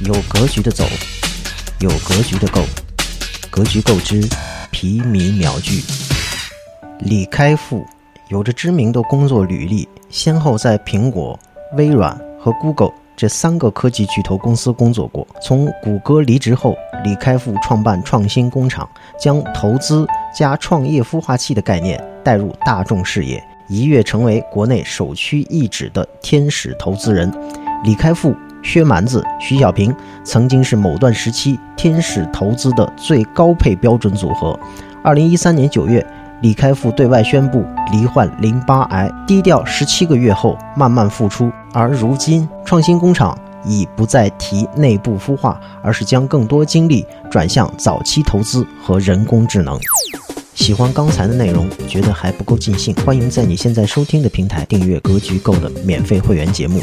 有格局的走，有格局的购，格局购之，皮米秒聚。李开复有着知名的工作履历，先后在苹果、微软和 Google 这三个科技巨头公司工作过。从谷歌离职后，李开复创办创新工厂，将投资加创业孵化器的概念带入大众视野，一跃成为国内首屈一指的天使投资人。李开复。薛蛮子、徐小平曾经是某段时期天使投资的最高配标准组合。二零一三年九月，李开复对外宣布罹患淋巴癌，低调十七个月后慢慢复出。而如今，创新工厂已不再提内部孵化，而是将更多精力转向早期投资和人工智能。喜欢刚才的内容，觉得还不够尽兴，欢迎在你现在收听的平台订阅《格局够》的免费会员节目。